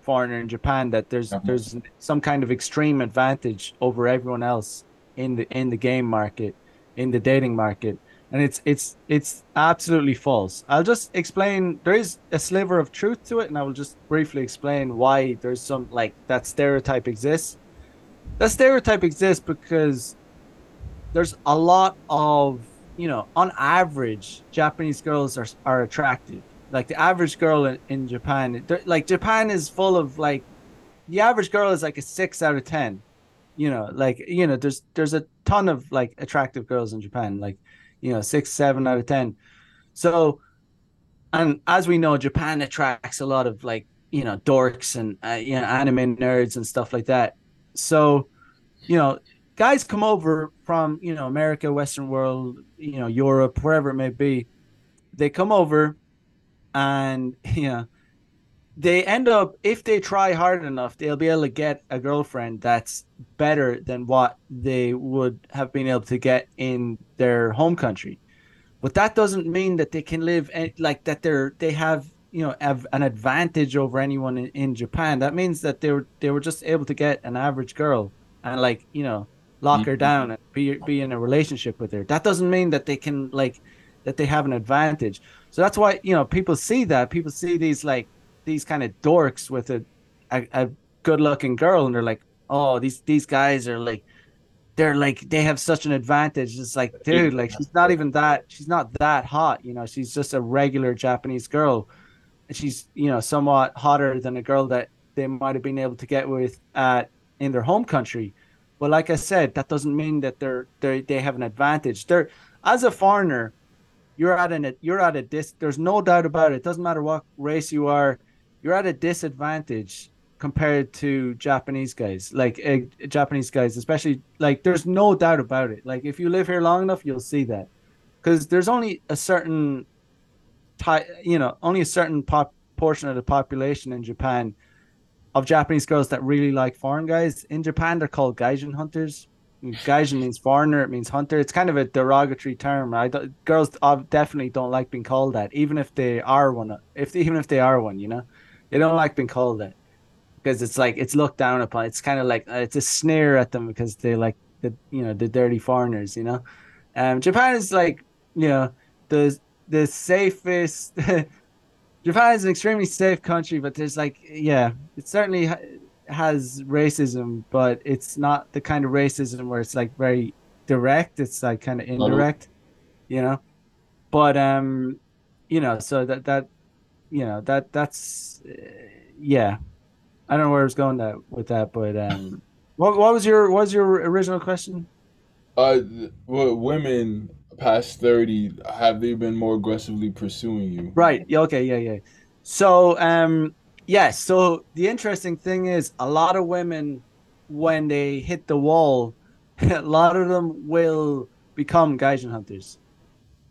Speaker 2: foreigner in Japan that there's
Speaker 1: Uh-huh.
Speaker 2: there's some kind of extreme advantage over everyone else in the in the game market, in the dating market. And it's it's it's absolutely false. I'll just explain there is a sliver of truth to it and I will just briefly explain why there's some like that stereotype exists. That stereotype exists because there's a lot of you know on average japanese girls are are attractive. Like the average girl in, in japan like japan is full of like the average girl is like a six out of ten. You know like you know there's there's a ton of like attractive girls in japan like you know six seven out of ten. So and as we know japan attracts a lot of like you know dorks and uh, you know anime nerds and stuff like that so you know, guys come over from, you know, America, Western world, you know, Europe, wherever it may be. They come over and, you know, they end up, if they try hard enough, they'll be able to get a girlfriend that's better than what they would have been able to get in their home country. But that doesn't mean that they can live eh, like that they're, they have, you know, have an advantage over anyone in, in Japan. That means that they were, they were just able to get an average girl and like you know lock her mm-hmm. down and be be in a relationship with her. That doesn't mean that they can like that they have an advantage. So that's why you know people see that people see these like these kind of dorks with a a, a good looking girl and they're like oh these these guys are like they're like they have such an advantage. It's like dude like she's not even that she's not that hot you know she's just a regular Japanese girl. She's you know somewhat hotter than a girl that they might have been able to get with at in their home country. But like I said, that doesn't mean that they're they they have an advantage. They're as a foreigner, you're at an you're at a dis. There's no doubt about it. It doesn't matter what race you are, you're at a disadvantage compared to Japanese guys. Like uh, Japanese guys, especially like there's no doubt about it. Like if you live here long enough, you'll see that because there's only a certain you know, only a certain pop portion of the population in Japan of Japanese girls that really like foreign guys. In Japan, they're called gaijin hunters. Gaijin means foreigner. It means hunter. It's kind of a derogatory term. I don't, girls definitely don't like being called that, even if they are one. If even if they are one, you know, they don't like being called that because it's like it's looked down upon. It's kind of like uh, it's a sneer at them because they like the you know the dirty foreigners. You know, um, Japan is like you know the the safest. Japan is an extremely safe country, but there's like, yeah, it certainly ha- has racism, but it's not the kind of racism where it's like very direct. It's like kind of indirect, you know. But um, you know, so that that, you know, that that's, uh, yeah. I don't know where I was going that with that, but um, what what was your what was your original question?
Speaker 1: Uh, well, women past 30, have they been more aggressively pursuing you?
Speaker 2: Right. Yeah. Okay. Yeah. Yeah. So, um, yes. So the interesting thing is, a lot of women, when they hit the wall, a lot of them will become Gaijin hunters.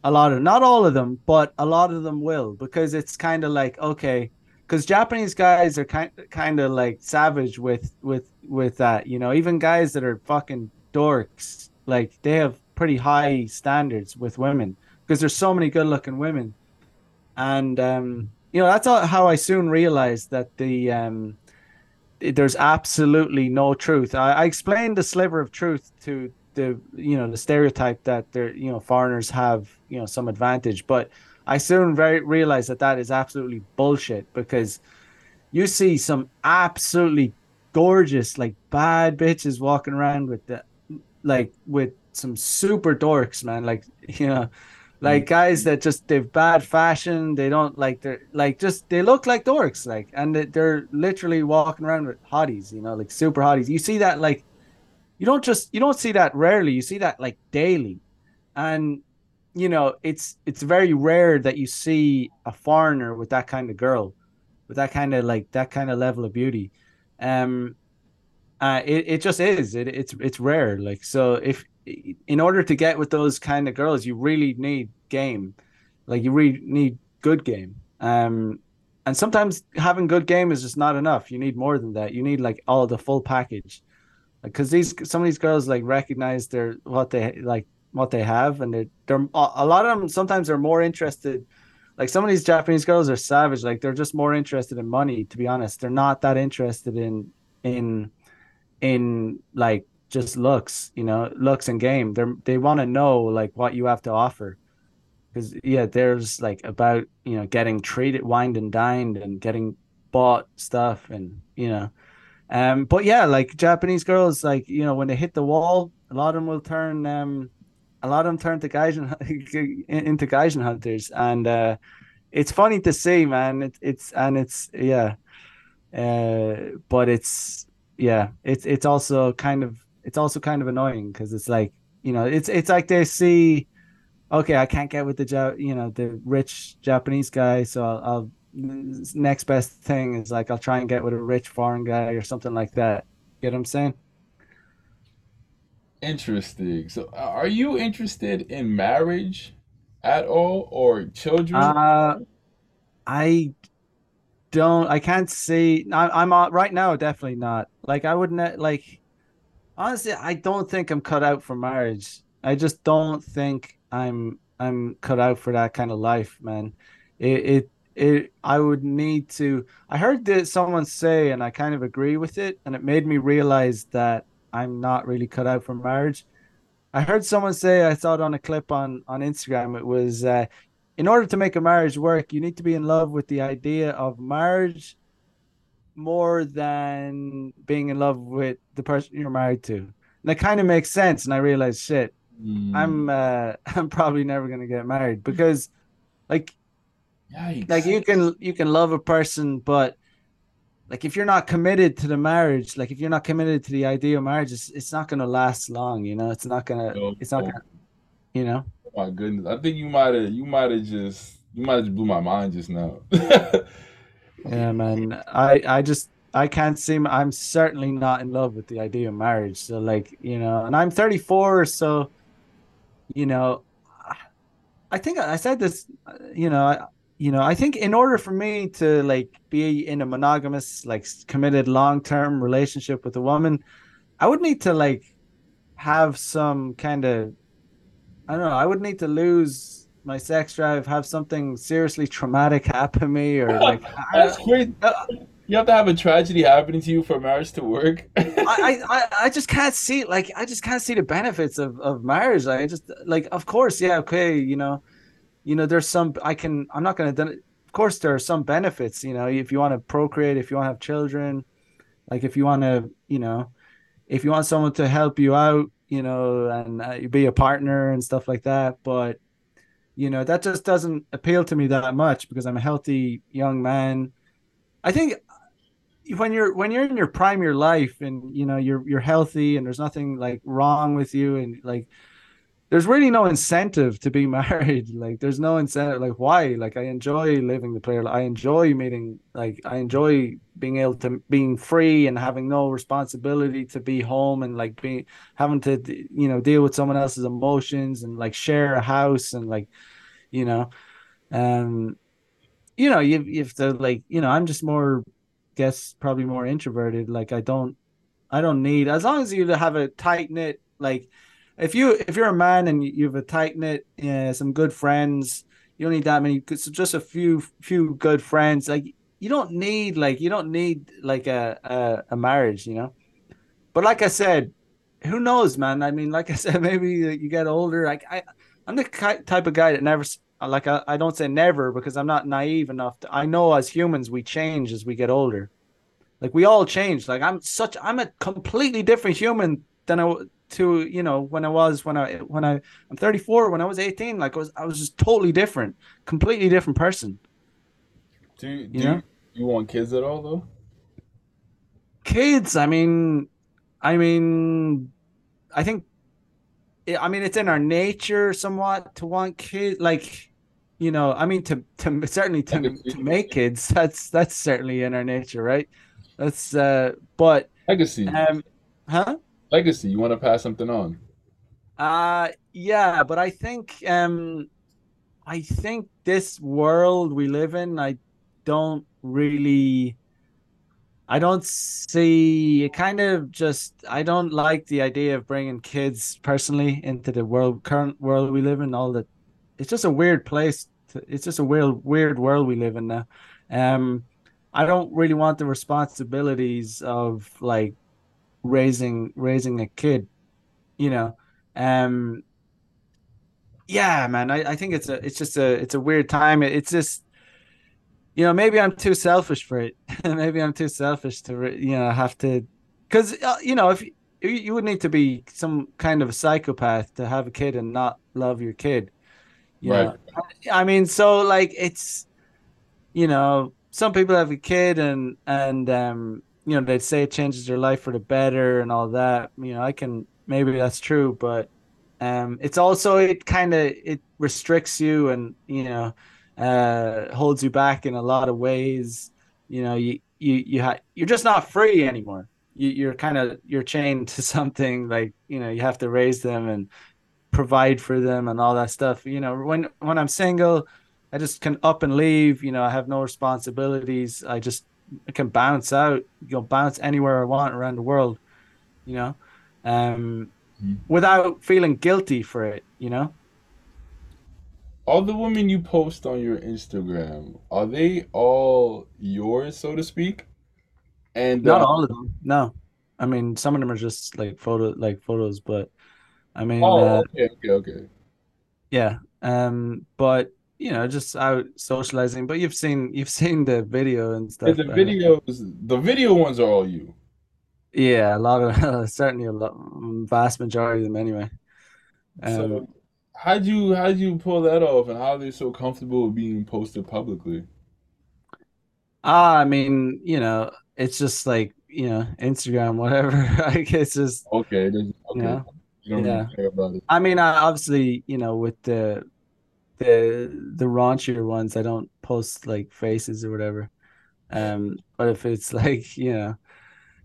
Speaker 2: A lot of, not all of them, but a lot of them will, because it's kind of like okay, because Japanese guys are kind kind of like savage with with with that. You know, even guys that are fucking dorks, like they have pretty high standards with women because there's so many good looking women. And um, you know that's how I soon realized that the um, there's absolutely no truth. I, I explained the sliver of truth to the you know the stereotype that there you know foreigners have you know some advantage, but I soon very realized that that is absolutely bullshit because you see some absolutely gorgeous like bad bitches walking around with the like with some super dorks man. Like you know like mm. guys that just they've bad fashion. They don't like they're like just they look like dorks like and they're literally walking around with hotties you know like super hotties. You see that like you don't just you don't see that rarely. You see that like daily. And you know it's it's very rare that you see a foreigner with that kind of girl with that kind of like that kind of level of beauty. Um uh it, it just is. It, it's it's rare. Like so if in order to get with those kind of girls, you really need game. Like you really need good game. Um, and sometimes having good game is just not enough. You need more than that. You need like all the full package. Because these some of these girls like recognize their what they like what they have, and they're, they're a lot of them. Sometimes they're more interested. Like some of these Japanese girls are savage. Like they're just more interested in money. To be honest, they're not that interested in in in like just looks, you know, looks and game. They they want to know like what you have to offer, because yeah, there's like about you know getting treated, wined and dined, and getting bought stuff, and you know, um, but yeah, like Japanese girls, like you know, when they hit the wall, a lot of them will turn, um, a lot of them turn to gaijin into gaijin hunters, and uh, it's funny to see, man. It, it's and it's yeah, uh, but it's yeah, it's it's also kind of it's also kind of annoying because it's like you know it's it's like they see okay i can't get with the you know the rich japanese guy so I'll, I'll next best thing is like i'll try and get with a rich foreign guy or something like that. Get what i'm saying?
Speaker 1: Interesting. So uh, are you interested in marriage at all or children?
Speaker 2: Uh, i don't i can't see I, i'm uh, right now definitely not. Like i wouldn't like honestly, I don't think I'm cut out for marriage. I just don't think I'm I'm cut out for that kind of life, man. It it it I would need to I heard that someone say and I kind of agree with it and it made me realize that I'm not really cut out for marriage. I heard someone say I saw it on a clip on on Instagram it was uh, in order to make a marriage work you need to be in love with the idea of marriage more than being in love with the person you're married to. And that kind of makes sense. And I realized, shit, mm. I'm uh, I'm probably never gonna get married because, like, Yikes. like you can you can love a person, but like if you're not committed to the marriage, like if you're not committed to the idea of marriage, it's, it's not gonna last long. You know, it's not gonna no, it's not gonna, you know.
Speaker 1: Oh my goodness, I think you might have you might have just you might have blew my mind just now.
Speaker 2: Yeah, um, man. I I just I can't see. I'm certainly not in love with the idea of marriage. So like you know, and I'm 34, so you know, I think I said this. You know, I, you know, I think in order for me to like be in a monogamous, like committed long term relationship with a woman, I would need to like have some kind of I don't know. I would need to lose my sex drive have something seriously traumatic happen to me or like
Speaker 1: that's. Uh, you have to have a tragedy happening to you for marriage to work.
Speaker 2: I, I I just can't see like I just can't see the benefits of, of marriage. Like, I just like of course, yeah, okay, you know, you know, there's some I can I'm not gonna of course there are some benefits, you know, if you want to procreate, if you want to have children, like if you want to, you know, if you want someone to help you out, you know, and uh, be a partner and stuff like that, but you know that just doesn't appeal to me that much because i'm a healthy young man. I think when you're when you're in your prime your life and you know you're you're healthy and there's nothing like wrong with you and like there's really no incentive to be married. Like there's no incentive. Like why? Like I enjoy living the player. I enjoy meeting. Like I enjoy being able to being free and having no responsibility to be home and like being having to you know deal with someone else's emotions and like share a house and like you know, um, you know you if the like you know I'm just more guess probably more introverted. Like I don't I don't need as long as you have a tight knit like if you if you're a man and you have a tight knit, uh, some good friends, you don't need that many. So just a few few good friends. Like you don't need like you don't need like a a, a marriage, you know. But like I said, who knows, man? I mean, like I said, maybe you get older. Like I, I'm the type of guy that never like I, I don't say never because I'm not naive enough. To, I know as humans we change as we get older. Like we all change. Like I'm such I'm a completely different human than I to you know when I was when I when I I'm 34 when I was 18 like I was I was just totally different completely different person.
Speaker 1: Do you, do
Speaker 2: you know?
Speaker 1: you want kids at all though?
Speaker 2: kids I mean I mean I think I mean it's in our nature somewhat to want kids like you know I mean to to certainly to to make kids that's that's certainly in our nature right? That's uh but
Speaker 1: Legacy,
Speaker 2: um huh
Speaker 1: legacy. You want to pass something on?
Speaker 2: uh yeah but I think um I think this world we live in, I don't really, I don't see it kind of just, I don't like the idea of bringing kids personally into the world, current world we live in. All that, it's just a weird place. To, it's just a weird, weird world we live in now. Um, I don't really want the responsibilities of like raising raising a kid, you know. Um, yeah, man, I, I think it's a it's just a it's a weird time. It, it's just you know maybe I'm too selfish for it. maybe I'm too selfish to re- you know have to because uh, you know if you, you would need to be some kind of a psychopath to have a kid and not love your kid. You
Speaker 1: Right.
Speaker 2: know, I mean, so like it's you know some people have a kid and and um you know they'd say it changes their life for the better and all that. You know, I can maybe that's true, but um it's also it kind of it restricts you and you know uh holds you back in a lot of ways. You know you you you ha- you're just not free anymore. You, you're kind of you're chained to something like you know you have to raise them and provide for them and all that stuff. You know when when i'm single i just can up and leave you know i have no responsibilities. I just I can bounce out You'll bounce anywhere i want around the world you know um
Speaker 1: Mhm.
Speaker 2: without feeling guilty for it, you know?
Speaker 1: All the women you post on your Instagram, are they all yours, so to speak? And
Speaker 2: Not
Speaker 1: uh,
Speaker 2: all of them. No. I mean, some of them are just like photo like photos, but I mean,
Speaker 1: oh,
Speaker 2: uh
Speaker 1: okay, okay, okay.
Speaker 2: yeah. Um but you know, just out socializing, but you've seen you've seen the video and stuff.
Speaker 1: the
Speaker 2: Uh,
Speaker 1: videos, the video ones are all you.
Speaker 2: yeah, a lot of certainly a lot vast majority of them anyway. Um
Speaker 1: So how'd you how'd you pull that off, and how are they so comfortable with being posted publicly?
Speaker 2: ah, I mean, you know, it's just like, you know, Instagram, whatever. Like it's just,
Speaker 1: Okay, there's,
Speaker 2: you know,
Speaker 1: you don't really
Speaker 2: yeah.
Speaker 1: care about it.
Speaker 2: I mean, I obviously, you know, with the the the raunchier ones, I don't post like faces or whatever. Um, but if it's like, you know,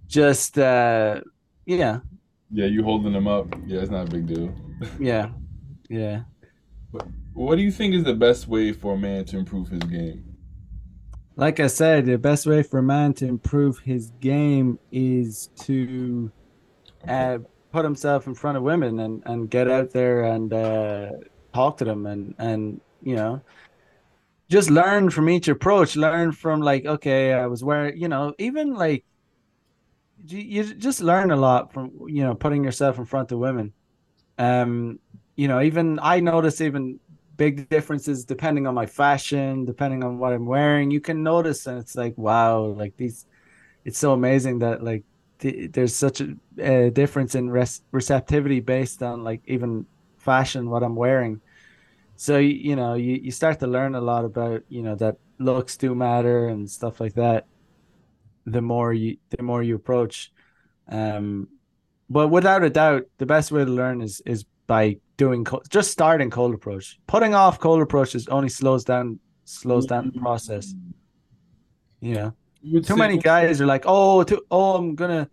Speaker 2: just uh yeah,
Speaker 1: Yeah, you holding them up. Yeah, it's not a big deal.
Speaker 2: yeah, yeah.
Speaker 1: But what do you think is the best way for a man to improve his game?
Speaker 2: Like I said, the best way for a man to improve his game is to uh put himself in front of women and and get out there and uh talk to them and and you know just learn from each approach. Learn from like okay i was wearing you know even like you, just learn a lot from you know putting yourself in front of women. Um you know even i notice even big differences depending on my fashion depending on what i'm wearing. You can notice and it's like wow like these it's so amazing that like th- there's such a, a difference in res- receptivity based on like even fashion what i'm wearing. So you know you, you start to learn a lot about you know that looks do matter and stuff like that the more you the more you approach. Um but without a doubt the best way to learn is is by doing co- just starting cold approach. Putting off cold approaches only slows down slows down the process.
Speaker 1: Mm,
Speaker 2: you know? Too many guys are like oh too, oh i'm gonna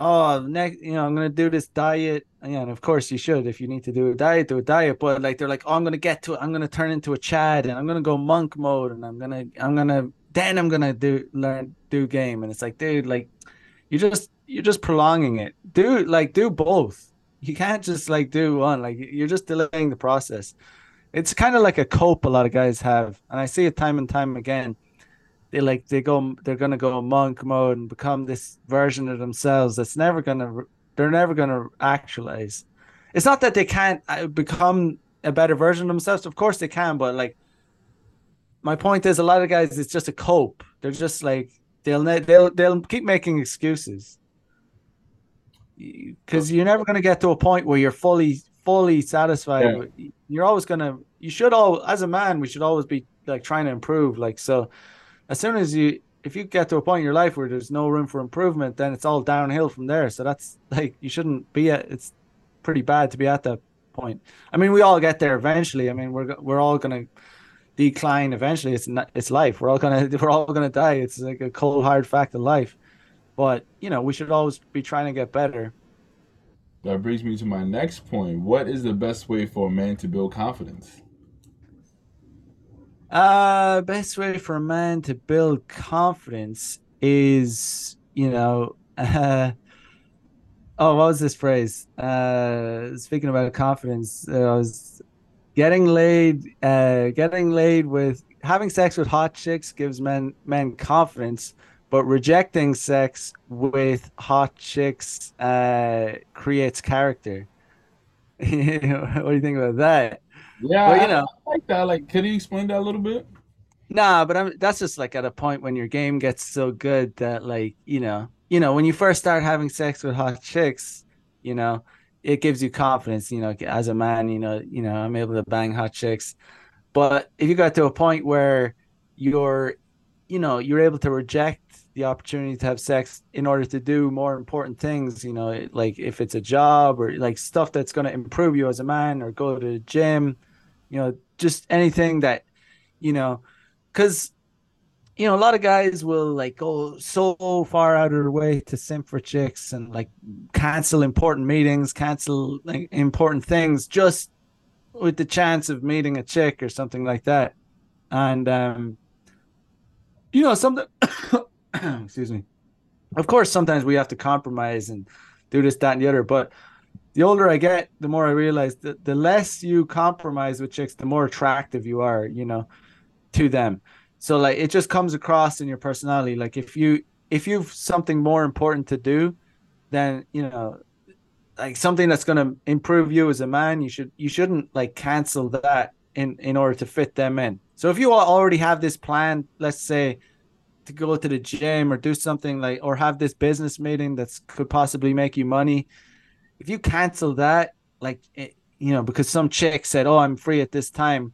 Speaker 2: oh next you know i'm gonna do this diet. And of course you should if you need to do a diet do a diet. But like they're like oh i'm gonna get to it i'm gonna turn into a chad and i'm gonna go monk mode and i'm gonna i'm gonna then i'm gonna do learn do game. And it's like dude like you just you're just prolonging it. Do like do both. You can't just like do one. Like you're just delaying the process. It's kind of like a cope a lot of guys have. And i see it time and time again they like they go they're gonna go monk mode and become this version of themselves that's never gonna they're never gonna actualize it's not that they can't uh, become a better version of themselves of course they can but like my point is a lot of guys it's just a cope they're just like they'll they'll they'll keep making excuses because you're never going to get to a point where you're fully fully satisfied. Yeah. You're always going to. You should all as a man, we should always be like trying to improve. Like so, as soon as you if you get to a point in your life where there's no room for improvement, then it's all downhill from there. So that's like you shouldn't be at. It's pretty bad to be at that point. I mean, we all get there eventually. I mean, we're we're all gonna decline eventually. It's not, it's life. We're all gonna we're all gonna die. It's like a cold hard fact of life. But you know, we should always be trying to get better.
Speaker 1: That brings me to my next point. What is the best way for a man to build confidence?
Speaker 2: Uh, best way for a man to build confidence is, you know, uh, oh, what was this phrase? Uh, speaking about confidence, uh, I was getting laid, uh, getting laid with having sex with hot chicks gives men men confidence, but rejecting sex with hot chicks uh, creates character. what do you think about that?
Speaker 1: Yeah, but, you know, I like that. Like, can you explain that a little bit?
Speaker 2: Nah, but I'm that's just like at a point when your game gets so good that like you know, you know, when you first start having sex with hot chicks, you know, it gives you confidence. You know, as a man, you know, you know, I'm able to bang hot chicks. But if you got to a point where you're, you know, you're able to reject the opportunity to have sex in order to do more important things, you know, like if it's a job or like stuff that's going to improve you as a man or go to the gym you know, just anything that, you know, because you know, a lot of guys will like go so far out of their way to simp for chicks and like cancel important meetings, cancel like important things just with the chance of meeting a chick or something like that. And um you know, something excuse me. Of course sometimes we have to compromise and do this, that, and the other, but the older I get, the more I realize that the less you compromise with chicks, the more attractive you are, you know, to them. So like it just comes across in your personality. Like if you if you've something more important to do, then you know, like something that's gonna improve you as a man, you should you shouldn't like cancel that in in order to fit them in. So if you already have this plan, let's say to go to the gym or do something like or have this business meeting that could possibly make you money if you cancel that, like it, you know, because some chick said, "Oh, I'm free at this time,"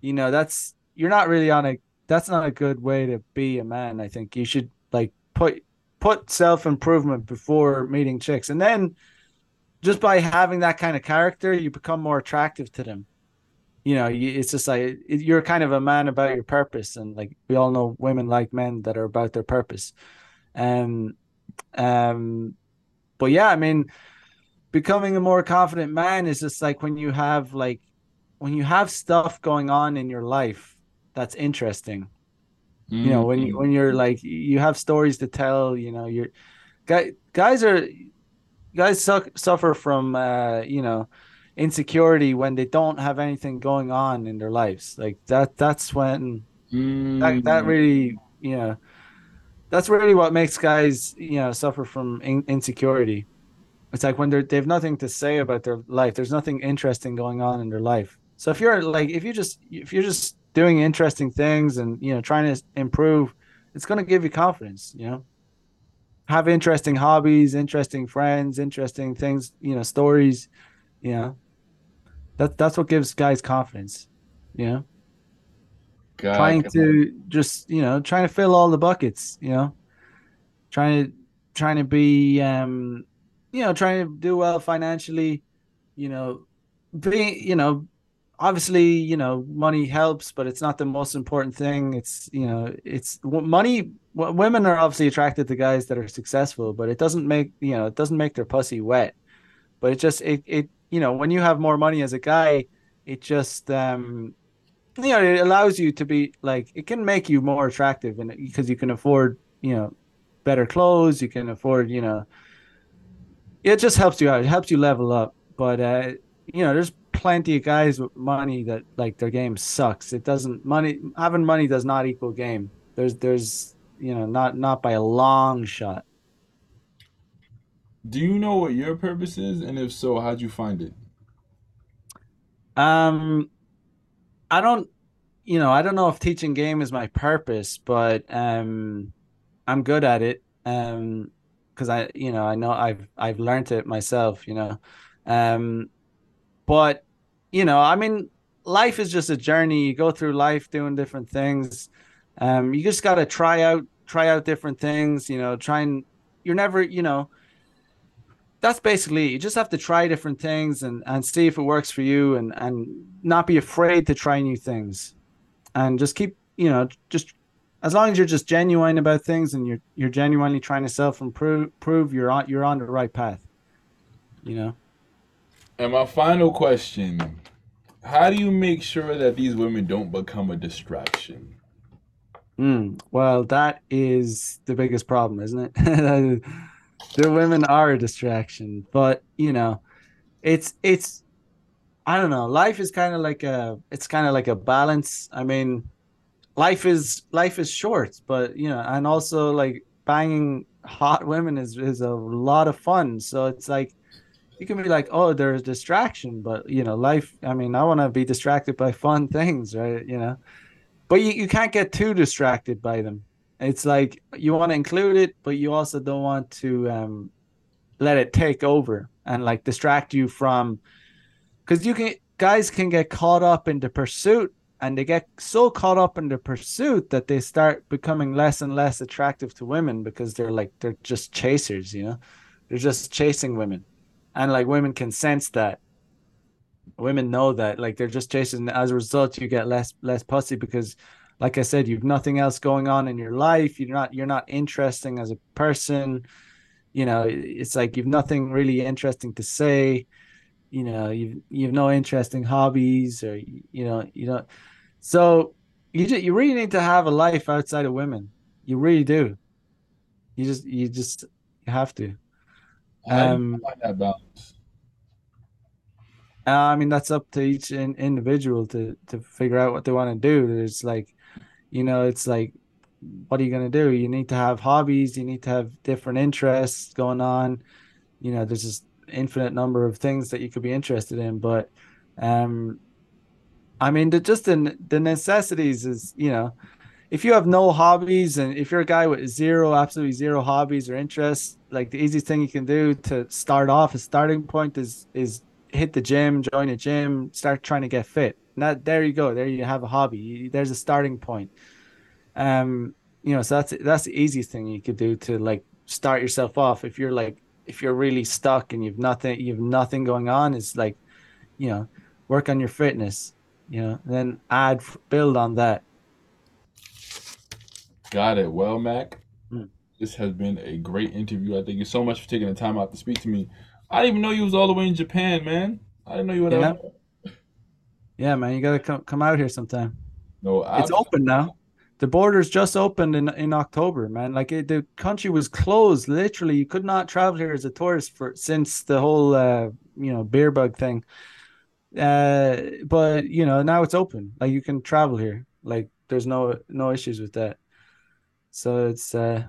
Speaker 2: you know, that's you're not really on a that's not a good way to be a man. I think you should like put put self improvement before meeting chicks, and then just by having that kind of character, you become more attractive to them. You know, it's just like you're kind of a man about your purpose, and like we all know, women like men that are about their purpose. Um, um, but yeah, I mean, becoming a more confident man is just like when you have like when you have stuff going on in your life that's interesting mm-hmm. you know when you when you're like you have stories to tell you know you're guys guys are guys su- suffer from uh you know insecurity when they don't have anything going on in their lives like that that's when mm-hmm. that, that really you know that's really what makes guys you know suffer from in- insecurity it's like when they're they have nothing to say about their life. There's nothing interesting going on in their life. So if you're like if you just if you're just doing interesting things and you know trying to improve, it's going to give you confidence. You know, have interesting hobbies, interesting friends, interesting things. You know, stories. You know, that that's what gives guys confidence. You know, God, trying to just you know trying to fill all the buckets. You know, trying to trying to be um you know, trying to do well financially, you know, being, you know, obviously, you know, money helps, but it's not the most important thing. It's, you know, it's money. Women are obviously attracted to guys that are successful, but it doesn't make, you know, it doesn't make their pussy wet. But it just, it, it, you know, when you have more money as a guy, it just, um, you know, it allows you to be like, it can make you more attractive and because you can afford, you know, better clothes, you can afford, you know, it just helps you out. It helps you level up. But uh, you know, there's plenty of guys with money that like their game sucks. It doesn't money having money does not equal game. There's there's you know not not by a long shot.
Speaker 1: Do you know what your purpose is, and if so, how'd you find it?
Speaker 2: Um, I don't, you know, I don't know if teaching game is my purpose, but um, I'm good at it. Um, because I, you know, I know I've I've learned it myself, you know. Um, but you know, I mean, life is just a journey. You go through life doing different things. Um, you just got to try out try out different things. You know, try and you're never, you know. That's basically it. you just have to try different things and and see if it works for you and and not be afraid to try new things, and just keep you know just as long as you're just genuine about things and you're you're genuinely trying to self improve, prove you're on you're on the right path. You know.
Speaker 1: And my final question: How do you make sure that these women don't become a distraction?
Speaker 2: Mm, well, that is the biggest problem, isn't it? the women are a distraction, but you know, it's it's I don't know. Life is kind of like a it's kind of like a balance. I mean life is life is short, but you know, and also like banging hot women is is a lot of fun. So it's like you can be like, oh, there's distraction, but you know, life. I mean, I want to be distracted by fun things, right? You know, but you, you can't get too distracted by them. It's like you want to include it, but you also don't want to um, let it take over and like distract you from because you can guys can get caught up in the pursuit and they get so caught up in the pursuit that they start becoming less and less attractive to women because they're like they're just chasers you know? They're just chasing women. And like women can sense that. Women know that like they're just chasing as a result you get less less pussy because like i said you've nothing else going on in your life. You're not you're not interesting as a person. You know it's like you've nothing really interesting to say. You know you you have no interesting hobbies or you know you don't so you just, you really need to have a life outside of women. You really do. You just you just you have to. Um, I that balance. I mean, that's up to each in, individual to to figure out what they want to do. There's like, you know, it's like, what are you gonna do? You need to have hobbies. You need to have different interests going on. You know, there's just infinite number of things that you could be interested in, but um I mean, the, just the, the necessities is, you know, if you have no hobbies and if you're a guy with zero, absolutely zero hobbies or interests, like the easiest thing you can do to start off, a starting point is is hit the gym, join a gym, start trying to get fit. Now there you go. There you have a hobby. There's a starting point. Um, you know, so that's that's the easiest thing you could do to like start yourself off. If you're like if you're really stuck and you've nothing you've nothing going on, it's like, you know, work on your fitness you know, then add build on that.
Speaker 1: Got it. Well, Mac, mm. this has been a great interview. I thank you so much for taking the time out to speak to me. I didn't even know you was all the way in Japan, man. I didn't know you were
Speaker 2: yeah. Yeah, man, you gotta come come out here sometime.
Speaker 1: No,
Speaker 2: I've... it's open now. The borders just opened in in October, man. Like it, the country was closed. Literally, you could not travel here as a tourist for since the whole uh, you know beer bug thing uh but you know now it's open. Like you can travel here. Like there's no no issues with that. So it's uh